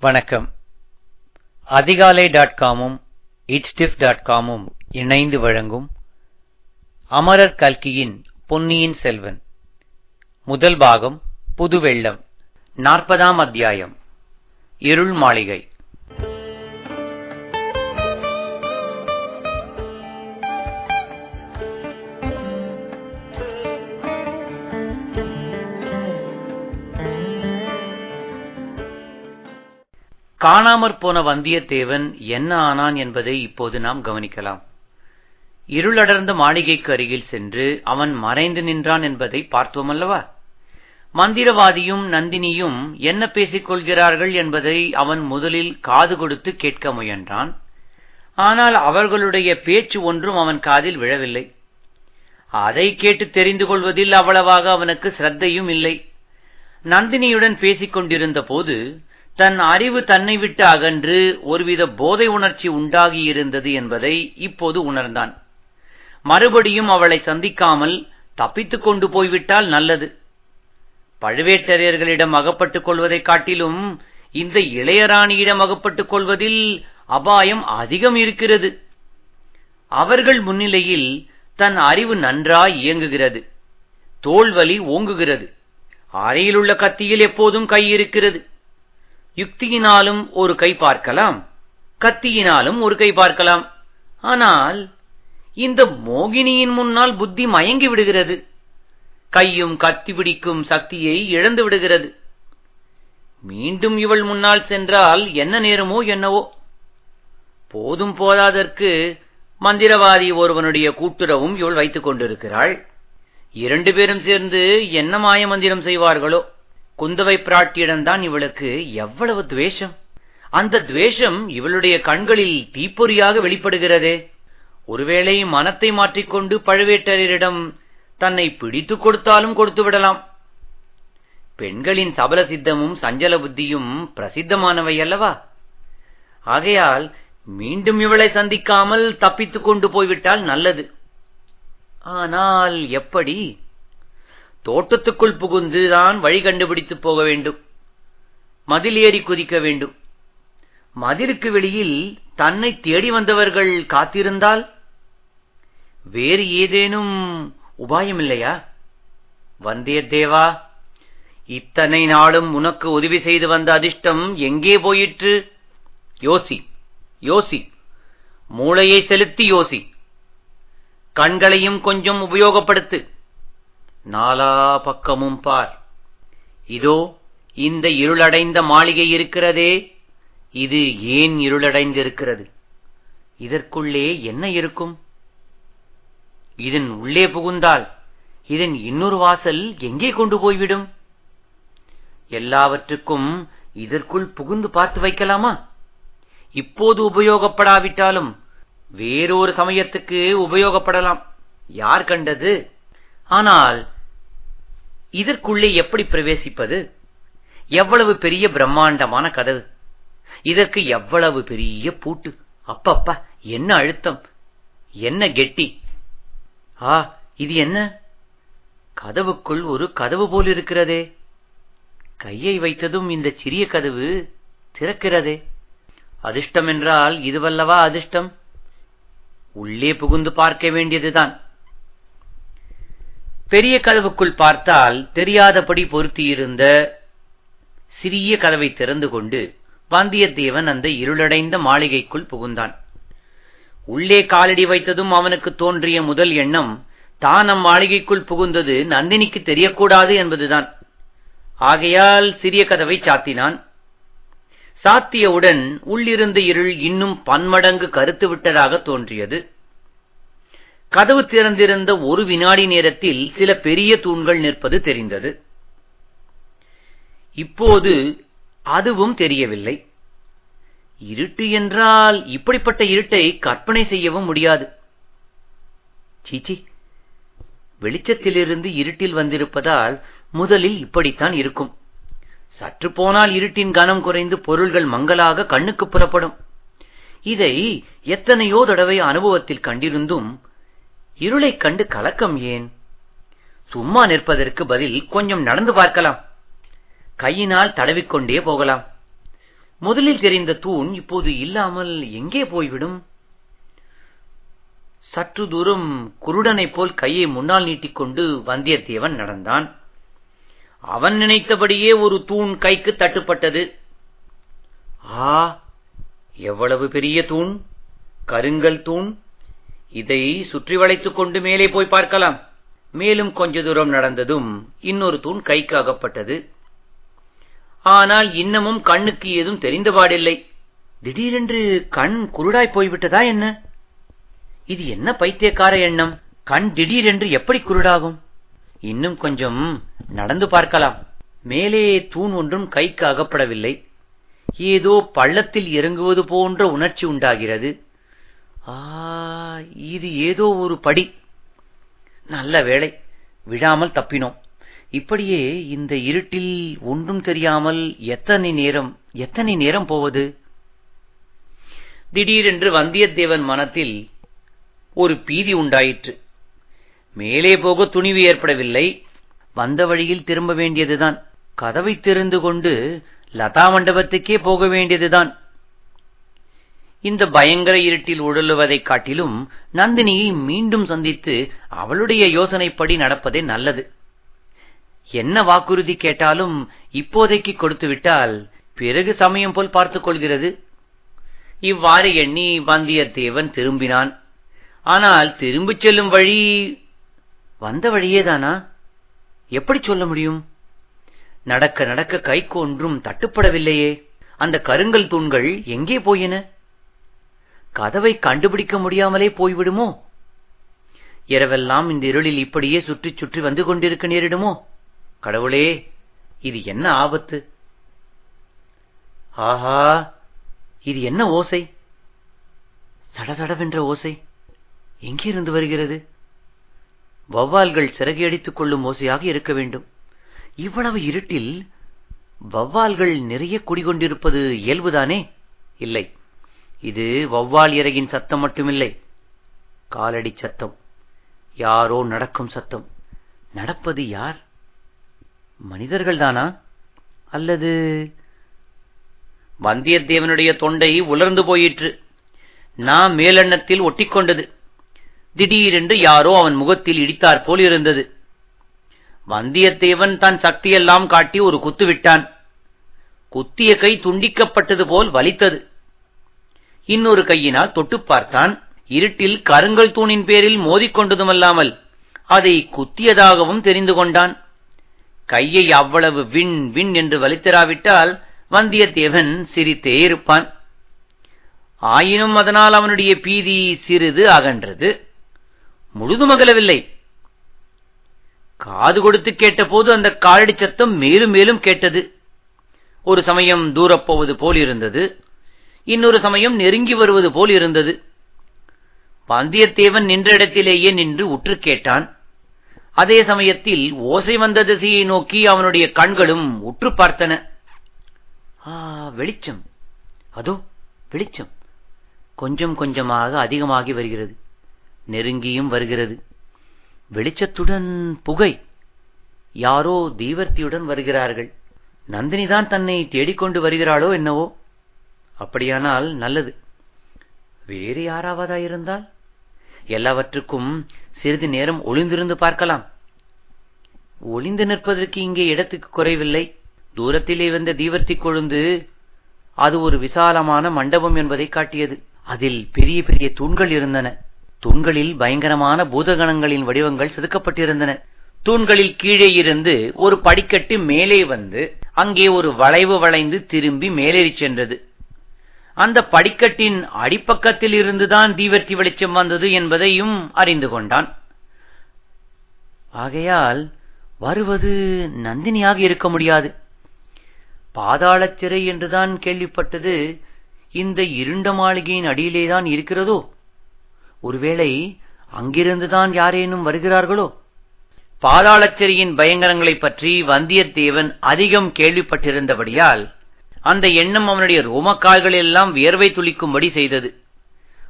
வணக்கம். அதிகாலை dot காமும் இட்ஸ்டிஃப் dot காமும் இணைந்து வழங்கும் அமரர் கல்கியின் பொன்னியின் செல்வன். முதல் பாகம் புதுவெள்ளம் நாற்பதாம் அத்தியாயம் இருள் மாளிகை. காணாமற் போன வந்தியத்தேவன் என்ன ஆனான் என்பதை இப்போது நாம் கவனிக்கலாம். இருளடர்ந்த மாளிகைக்கு அருகில் சென்று அவன் மறைந்து நின்றான் என்பதை பார்த்தோமல்லவா மந்திரவாதியும் நந்தினியும் என்ன பேசிக் கொள்கிறார்கள் என்பதை அவன் முதலில் காது கொடுத்து கேட்க முயன்றான். ஆனால் அவர்களுடைய பேச்சு ஒன்றும் அவன் காதில் விழவில்லை. அதை கேட்டு தெரிந்து கொள்வதில் அவ்வளவாக அவனுக்கு சிரத்தையும் இல்லை. நந்தினியுடன் பேசிக் கொண்டிருந்த போது தன் அறிவு தன்னை விட்டு அகன்று ஒருவித போதை உணர்ச்சி உண்டாகியிருந்தது என்பதை இப்போது உணர்ந்தான். மறுபடியும் அவளை சந்திக்காமல் தப்பித்துக் கொண்டு போய்விட்டால் நல்லது. பழுவேட்டரையர்களிடம் அகப்பட்டுக் கொள்வதைக் காட்டிலும் இந்த இளையராணியிடம் அகப்பட்டுக் கொள்வதில் அபாயம் அதிகம் இருக்கிறது. அவர்கள் முன்னிலையில் தன் அறிவு நன்றாய் இயங்குகிறது. தோல்வலி ஓங்குகிறது. அறையிலுள்ள கத்தியில் எப்போதும் கை இருக்கிறது. யுக்தியினாலும் ஒரு கை பார்க்கலாம் கத்தியினாலும் ஒரு கை பார்க்கலாம். ஆனால் இந்த மோகினியின் முன்னால் புத்தி மயங்கி விடுகிறது. கையும் கத்தி பிடிக்கும் சக்தியை இழந்து விடுகிறது. மீண்டும் இவள் முன்னால் சென்றால் என்ன நேருமோ என்னவோ. போதும் போதாதற்கு மந்திரவாதி ஒருவனுடைய கூட்டுறவும் இவள் வைத்துக் கொண்டிருக்கிறாள். இரண்டு பேரும் சேர்ந்து என்ன மாய மந்திரம் செய்வார்களோ? குந்தவை பிராட்டியிடம்தான் இவளுக்கு எவ்வளவு துவேஷம்? அந்த துவேஷம் இவளுடைய கண்களில் தீப்பொறியாக வெளிப்படுகிறதே. ஒருவேளை மனத்தை மாற்றிக்கொண்டு பழுவேட்டரிடம் தன்னை பிடித்துக் கொடுத்தாலும் கொடுத்து விடலாம். பெண்களின் சபல சித்தமும் சஞ்சல புத்தியும் பிரசித்தமானவை அல்லவா? ஆகையால் மீண்டும் இவளை சந்திக்காமல் தப்பித்துக் கொண்டு போய்விட்டால் நல்லது. ஆனால் எப்படி? தோட்டத்துக்குள் புகுந்துதான் வழி கண்டுபிடித்து போக வேண்டும். மதில் ஏறி குதிக்க வேண்டும். மதிலுக்கு வெளியில் தன்னை தேடி வந்தவர்கள் காத்திருந்தால் வேறு ஏதேனும் உபாயம் இல்லையா வந்தியத்தேவா இத்தனை நாளும் உனக்கு உதவி செய்து வந்த அதிர்ஷ்டம் எங்கே போயிற்று? யோசி யோசி மூளையை செலுத்தி யோசி. கண்களையும் கொஞ்சம் உபயோகப்படுத்து. நாலா பக்கமும் பார். இதோ இந்த இருளடைந்த மாளிகை இருக்கிறதே. இது ஏன் இருளடைந்திருக்கிறது? இதற்குள்ளே என்ன இருக்கும்? இதன் உள்ளே புகுந்தால் இதன் இன்னொரு வாசல் எங்கே கொண்டு போய்விடும்? எல்லாவற்றுக்கும் இதற்குள் புகுந்து பார்த்து வைக்கலாமா? இப்போது உபயோகப்படாவிட்டாலும் வேறொரு சமயத்துக்கு உபயோகப்படலாம். யார் கண்டது? ஆனால் இதற்குள்ளே எப்படி பிரவேசிப்பது? எவ்வளவு பெரிய பிரம்மாண்டமான கதவு? இதற்கு எவ்வளவு பெரிய பூட்டு? அப்பப்பா என்ன அழுத்தம்? என்ன கெட்டி? ஆ இது என்ன? கதவுக்குள் ஒரு கதவு போல் இருக்கிறதே. கையை வைத்ததும் இந்த சிறிய கதவு திறக்கிறதே. அதிர்ஷ்டம் என்றால் இதுவல்லவா அதிர்ஷ்டம்? உள்ளே புகுந்து பார்க்க வேண்டியதுதான். பெரிய கதவுக்குள் பார்த்தால் தெரியாதபடி பொருத்தியிருந்த சிறிய கதவை திறந்து கொண்டு வந்தியத்தேவன் அந்த இருளடைந்த மாளிகைக்குள் புகுந்தான். உள்ளே காலடி வைத்ததும் அவனுக்கு தோன்றிய முதல் எண்ணம் தான் அம்மாளிகைக்குள் புகுந்தது நந்தினிக்கு தெரியக்கூடாது என்பதுதான். ஆகையால் சிறிய கதவை சாத்தினான். சாத்தியவுடன் உள்ளிருந்த இருள் இன்னும் பன்மடங்கு கருத்து விட்டதாக தோன்றியது. கதவு திறந்திருந்த ஒரு வினாடி நேரத்தில் சில பெரிய தூண்கள் நிற்பது தெரிந்தது. இப்போது அதுவும் தெரியவில்லை. இருட்டு என்றால் இப்படிப்பட்ட இருட்டை கற்பனை செய்யவும் முடியாது. சீச்சி வெளிச்சத்திலிருந்து இருட்டில் வந்திருப்பதால் முதலில் இப்படித்தான் இருக்கும். சற்று போனால் இருட்டின் கனம் குறைந்து பொருள்கள் மங்கலாக கண்ணுக்கு புறப்படும். இதை எத்தனையோ தடவை அனுபவத்தில் கண்டிருந்தும் இருளைக் கண்டு கலக்கம் ஏன்? சும்மா நிற்பதற்கு பதில் கொஞ்சம் நடந்து பார்க்கலாம். கையினால் தடவிக்கொண்டே போகலாம். முதலில் தெரிந்த தூண் இப்போது இல்லாமல் எங்கே போய்விடும்? சற்று தூரம் குருடனைப் போல் கையை முன்னால் நீட்டிக்கொண்டு வந்தியத்தேவன் நடந்தான். அவன் நினைத்தபடியே ஒரு தூண் கைக்கு தட்டுப்பட்டது. ஆ எவ்வளவு பெரிய தூண்? கருங்கல் தூண்? இதை சுற்றி வளைத்துக் கொண்டு மேலே போய் பார்க்கலாம். மேலும் கொஞ்ச தூரம் நடந்ததும் இன்னொரு தூண் கைக்கு அகப்பட்டது. ஆனால் இன்னமும் கண்ணுக்கு ஏதும் தெரிந்தபாடில்லை திடீரென்று கண் குருடாய் போய்விட்டதா என்ன? இது என்ன பைத்தியக்கார எண்ணம்? கண் திடீரென்று எப்படி குருடாகும்? இன்னும் கொஞ்சம் நடந்து பார்க்கலாம். மேலே தூண் ஒன்றும் கைக்கு அகப்படவில்லை. ஏதோ பள்ளத்தில் இறங்குவது போன்ற உணர்ச்சி உண்டாகிறது. இது ஏதோ ஒரு படி. நல்ல வேளை விழாமல் தப்பினோம். இப்படியே இந்த இருட்டில் ஒன்றும் தெரியாமல் எத்தனை நேரம் எத்தனை நேரம் போவது? திடீரென்று வந்தியத்தேவன் மனத்தில் ஒரு பீதி உண்டாயிற்று. மேலே போக துணிவு ஏற்படவில்லை. வந்த வழியில் திரும்ப வேண்டியதுதான். கதவை திறந்து கொண்டு லதா மண்டபத்துக்கே போக வேண்டியதுதான். இந்த பயங்கர இருட்டில் உழலுவதைக் காட்டிலும் நந்தினியை மீண்டும் சந்தித்து அவளுடைய யோசனைப்படி நடப்பதே நல்லது. என்ன வாக்குறுதி கேட்டாலும் இப்போதைக்கு கொடுத்துவிட்டால் பிறகு சமயம் போல் பார்த்துக் கொள்கிறது. இவ்வாறு எண்ணி வந்தியத்தேவன் திரும்பினான். ஆனால் திரும்பிச் செல்லும் வழி வந்த வழியேதானா எப்படி சொல்ல முடியும்? நடக்க நடக்க கைக்கு ஒன்றும் தட்டுப்படவில்லையே. அந்த கருங்கல் தூண்கள் எங்கே போயின? கதவை கண்டுபிடிக்க முடியாமலே போய்விடுமோ? இரவெல்லாம் இந்த இருளில் இப்படியே சுற்றி சுற்றி வந்து கொண்டிருக்க நேரிடுமோ? கடவுளே இது என்ன ஆபத்து? ஆஹா இது என்ன ஓசை? சடசடவென்ற ஓசை. எங்கிருந்து வருகிறது? வௌவால்கள் சிறகியடித்துக் கொள்ளும் ஓசையாக இருக்க வேண்டும். இவ்வளவு இருட்டில் வௌவால்கள் நிறைய குடிகொண்டிருப்பது இயல்புதானே? இல்லை. இது வௌவால் இறகின் சத்தம் மட்டுமில்லை. காலடி சத்தம். யாரோ நடக்கும் சத்தம். நடப்பது யார்? மனிதர்கள்தானா? அல்லது வந்தியத்தேவனுடைய தொண்டை உலர்ந்து போயிற்று. நான் மேலெண்ணத்தில் ஒட்டிக்கொண்டது. திடீரென்று யாரோ அவன் முகத்தில் இடித்தாற் போல் இருந்தது. வந்தியத்தேவன் தன் சக்தியெல்லாம் காட்டி ஒரு குத்து விட்டான் குத்திய கை துண்டிக்கப்பட்டது போல் வலித்தது. இன்னொரு கையினால் தொட்டுப் பார்த்தான். இருட்டில் கருங்கல் தூணின் பேரில் மோதிக்கொண்டதுமல்லாமல் அதை குத்தியதாகவும் தெரிந்து கொண்டான். கையை அவ்வளவு விண் விண் என்று வலித்தராவிட்டால் வந்தியத்தேவன் சிரித்தே இருப்பான். ஆயினும் அதனால் அவனுடைய பீதி சிறிது அகன்றது. முழுதும் அகலவில்லை காது கொடுத்து கேட்டபோது அந்த காலடி சத்தம் மேலும் மேலும் கேட்டது. ஒரு சமயம் தூரப்போவது போலிருந்தது. போல் இருந்தது இன்னொரு சமயம் நெருங்கி வருவது போல் இருந்தது. வந்தியத்தேவன் நின்ற இடத்திலேயே நின்று உற்று கேட்டான். அதே சமயத்தில் ஓசை வந்த திசையை நோக்கி அவனுடைய கண்களும் உற்று பார்த்தன. ஆ வெளிச்சம். அதோ வெளிச்சம். கொஞ்சம் கொஞ்சமாக அதிகமாகி வருகிறது. நெருங்கியும் வருகிறது. வெளிச்சத்துடன் புகை. யாரோ தீவர்த்தியுடன் வருகிறார்கள். நந்தினிதான் தன்னை தேடிக்கொண்டு வருகிறாளோ என்னவோ? அப்படியானால் நல்லது. வேறு யாராவதாயிருந்தால் எல்லாவற்றுக்கும் சிறிது நேரம் ஒளிந்திருந்து பார்க்கலாம். ஒளிந்து நிற்பதற்கு இங்கே இடத்துக்கு குறைவில்லை. தூரத்திலே வந்த தீவர்த்தி கொழுந்து அது ஒரு விசாலமான மண்டபம் என்பதை காட்டியது. அதில் பெரிய பெரிய தூண்கள் இருந்தன. தூண்களில் பயங்கரமான பூதகணங்களின் வடிவங்கள் செதுக்கப்பட்டிருந்தன. தூண்களில் கீழே இருந்து ஒரு படிக்கட்டு மேலே வந்து அங்கே ஒரு வளைவு வளைந்து திரும்பி மேலேறிச் சென்றது. அந்த படிக்கட்டின் அடிப்பக்கத்தில் இருந்துதான் தீவர்த்தி வெளிச்சம் வந்தது என்பதையும் அறிந்து கொண்டான். ஆகையால் வருவது நந்தினியாக இருக்க முடியாது. பாதாளச் சிறை என்றுதான் கேள்விப்பட்டது. இந்த இருண்ட மாளிகையின் அடியிலேதான் இருக்கிறதோ? ஒருவேளை அங்கிருந்துதான் யாரேனும் வருகிறார்களோ? பாதாளச் சிறையின் பயங்கரங்களைப் பற்றி வந்தியத்தேவன் அதிகம் கேள்விப்பட்டிருந்தபடியால் அந்த எண்ணம் அவனுடைய ரோமக்கால்கள் எல்லாம் வியர்வை துளிக்கும்படி செய்தது.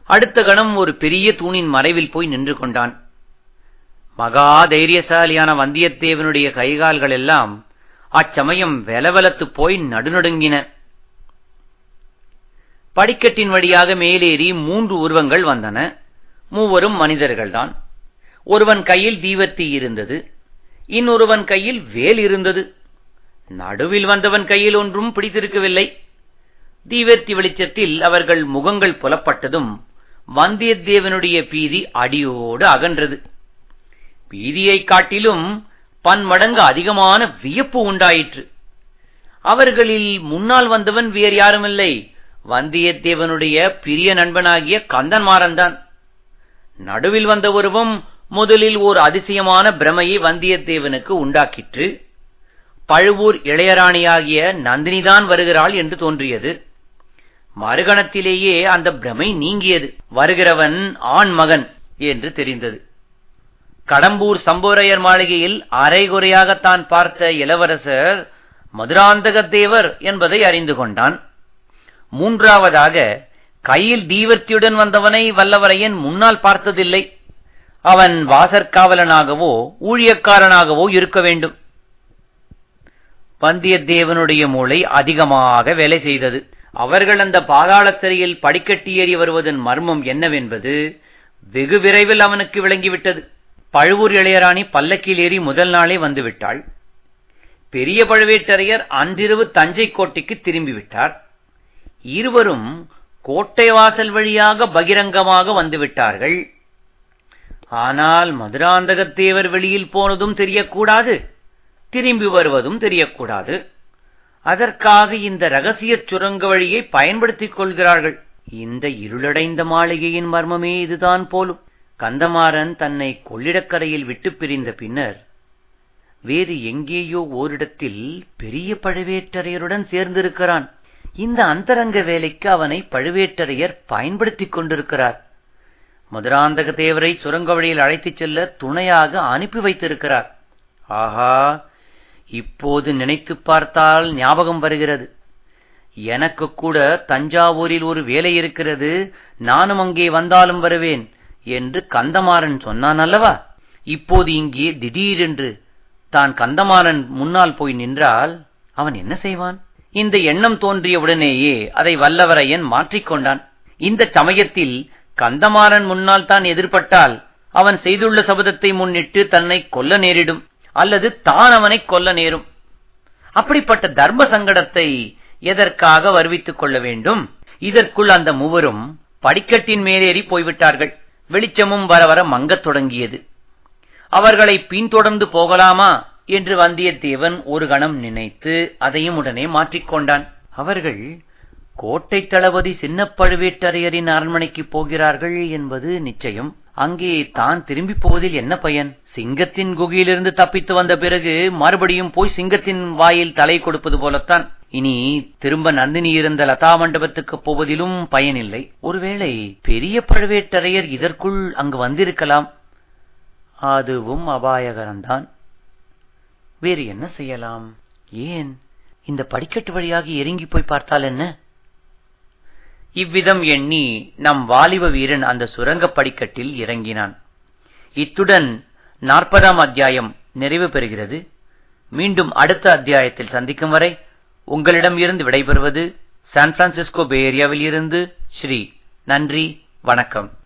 அடுத்த கணம் ஒரு பெரிய தூணின் மறைவில் போய் நின்று கொண்டான். மகா தைரியசாலியான வந்தியத்தேவனுடைய கைகால்கள் எல்லாம் அச்சமயம் வெலவெலத்து போய் நடுநடுங்கின. படிக்கட்டின் வழியாக மேலேறி மூன்று உருவங்கள் வந்தன. மூவரும் மனிதர்கள்தான். ஒருவன் கையில் தீவர்த்தி இருந்தது. இன்னொருவன் கையில் வேல் இருந்தது. நடுவில் வந்தவன் கையில் ஒன்றும் பிடித்திருக்கவில்லை. தீவர்த்தி வெளிச்சத்தில் அவர்கள் முகங்கள் புலப்பட்டதும் வந்தியத்தேவனுடைய பீதி அடியோடு அகன்றது. பீதியைக் காட்டிலும் பன்மடங்கு அதிகமான வியப்பு உண்டாயிற்று. அவர்களில் முன்னால் வந்தவன் வேறு யாருமில்லை. வந்தியத்தேவனுடைய பிரிய நண்பனாகிய கந்தன்மாறன்தான். நடுவில் வந்த ஒருவம் முதலில் ஓர் அதிசயமான பிரமையை வந்தியத்தேவனுக்கு உண்டாக்கிற்று. பழுவூர் இளையராணியாகிய நந்தினிதான் வருகிறாள் என்று தோன்றியது. மறுகணத்திலேயே அந்த பிரமை நீங்கியது. வருகிறவன் ஆண் மகன் என்று தெரிந்தது. கடம்பூர் சம்போரையர் மாளிகையில் அரைகுறையாகத்தான் பார்த்த இளவரசர் மதுராந்தகத்தேவர் என்பதை அறிந்து கொண்டான். மூன்றாவதாக கையில் தீவர்த்தியுடன் வந்தவனை வல்லவரையன் முன்னால் பார்த்ததில்லை. அவன் வாசற்காவலனாகவோ ஊழியக்காரனாகவோ இருக்க வேண்டும். வந்தியத்தேவனுடைய மூளை அதிகமாக வேலை செய்தது. அவர்கள் அந்த பாதாள சிறையில் படிக்கட்டி ஏறி வருவதன் மர்மம் என்னவென்பது வெகு விரைவில் அவனுக்கு விளங்கிவிட்டது. பழுவூர் இளையராணி பல்லக்கில் ஏறி முதல் நாளே வந்துவிட்டாள். பெரிய பழுவேட்டரையர் அன்றிரவு தஞ்சை கோட்டைக்கு திரும்பிவிட்டார். இருவரும் கோட்டை வாசல் வழியாக பகிரங்கமாக வந்துவிட்டார்கள். ஆனால் மதுராந்தகத்தேவர் வெளியில் போனதும் தெரியக்கூடாது. திரும்பி வருவதும் தெரியக்கூடாது. அதற்காக இந்த ரகசிய சுரங்க வழியை பயன்படுத்திக் கொள்கிறார்கள். இந்த இருளடைந்த மாளிகையின் மர்மமே இதுதான் போலும். கந்தமாறன் தன்னை கொள்ளிடக்கரையில் விட்டு பிரிந்த பின்னர் வேறு எங்கேயோ ஓரிடத்தில் பெரிய பழுவேட்டரையருடன் சேர்ந்திருக்கிறான். இந்த அந்தரங்க வேலைக்கு அவனை பழுவேட்டரையர் பயன்படுத்திக் கொண்டிருக்கிறார். மதுராந்தக தேவரை சுரங்க வழியில் அழைத்துச் செல்ல துணையாக அனுப்பி வைத்திருக்கிறார். ஆஹா இப்போது நினைத்துப் பார்த்தால் ஞாபகம் வருகிறது. எனக்கு கூட தஞ்சாவூரில் ஒரு வேலை இருக்கிறது நானும் அங்கே வந்தாலும் வருவேன் என்று கந்தமாறன் சொன்னான் அல்லவா? இப்போது இங்கே திடீரென்று தான் கந்தமாறன் முன்னால் போய் நின்றால் அவன் என்ன செய்வான்? இந்த எண்ணம் தோன்றிய உடனேயே அதை வல்லவரையன் மாற்றிக்கொண்டான் இந்த சமயத்தில் கந்தமாறன் முன்னால் தான் எதிர்பட்டால் அவன் செய்துள்ள சபதத்தை முன்னிட்டு தன்னை கொல்ல நேரிடும். அல்லது தான் அவனை கொல்ல நேரும். அப்படிப்பட்ட தர்ம சங்கடத்தை எதற்காக வருவித்துக் கொள்ள வேண்டும்? இதற்குள் அந்த மூவரும் படிக்கட்டின் மேலேறி போய்விட்டார்கள். வெளிச்சமும் வர வர மங்கத் தொடங்கியது. அவர்களை பின்தொடர்ந்து போகலாமா என்று வந்தியத்தேவன் ஒரு கணம் நினைத்து அதையும் உடனே மாற்றிக்கொண்டான். அவர்கள் கோட்டை தளபதி சின்ன பழுவேட்டரையரின் அரண்மனைக்கு போகிறார்கள் என்பது நிச்சயம். அங்கே தான் திரும்பி போவதில் என்ன பயன்? சிங்கத்தின் குகையிலிருந்து தப்பித்து வந்த பிறகு மறுபடியும் போய் சிங்கத்தின் வாயில் தலை கொடுப்பது போலத்தான். இனி திரும்ப நந்தினி இருந்த லதா மண்டபத்துக்கு போவதிலும் பயனில்லை. ஒருவேளை பெரிய பழுவேட்டரையர் இதற்குள் அங்கு வந்திருக்கலாம். அதுவும் அபாயகரம்தான். வேறு என்ன செய்யலாம்? ஏன்? இந்த படிக்கட்டு வழியாக இறங்கி போய் பார்த்தால் என்ன? இவ்விதம் எண்ணி நம் வாலிப வீரன் அந்த சுரங்கப் படிக்கட்டில் இறங்கினான். இத்துடன் நாற்பதாம் அத்தியாயம் நிறைவு பெறுகிறது. மீண்டும் அடுத்த அத்தியாயத்தில் சந்திக்கும் வரை உங்களிடம் இருந்து விடைபெறுவது சான் பிரான்சிஸ்கோ பே ஏரியாவில் இருந்து ஸ்ரீ. நன்றி வணக்கம்.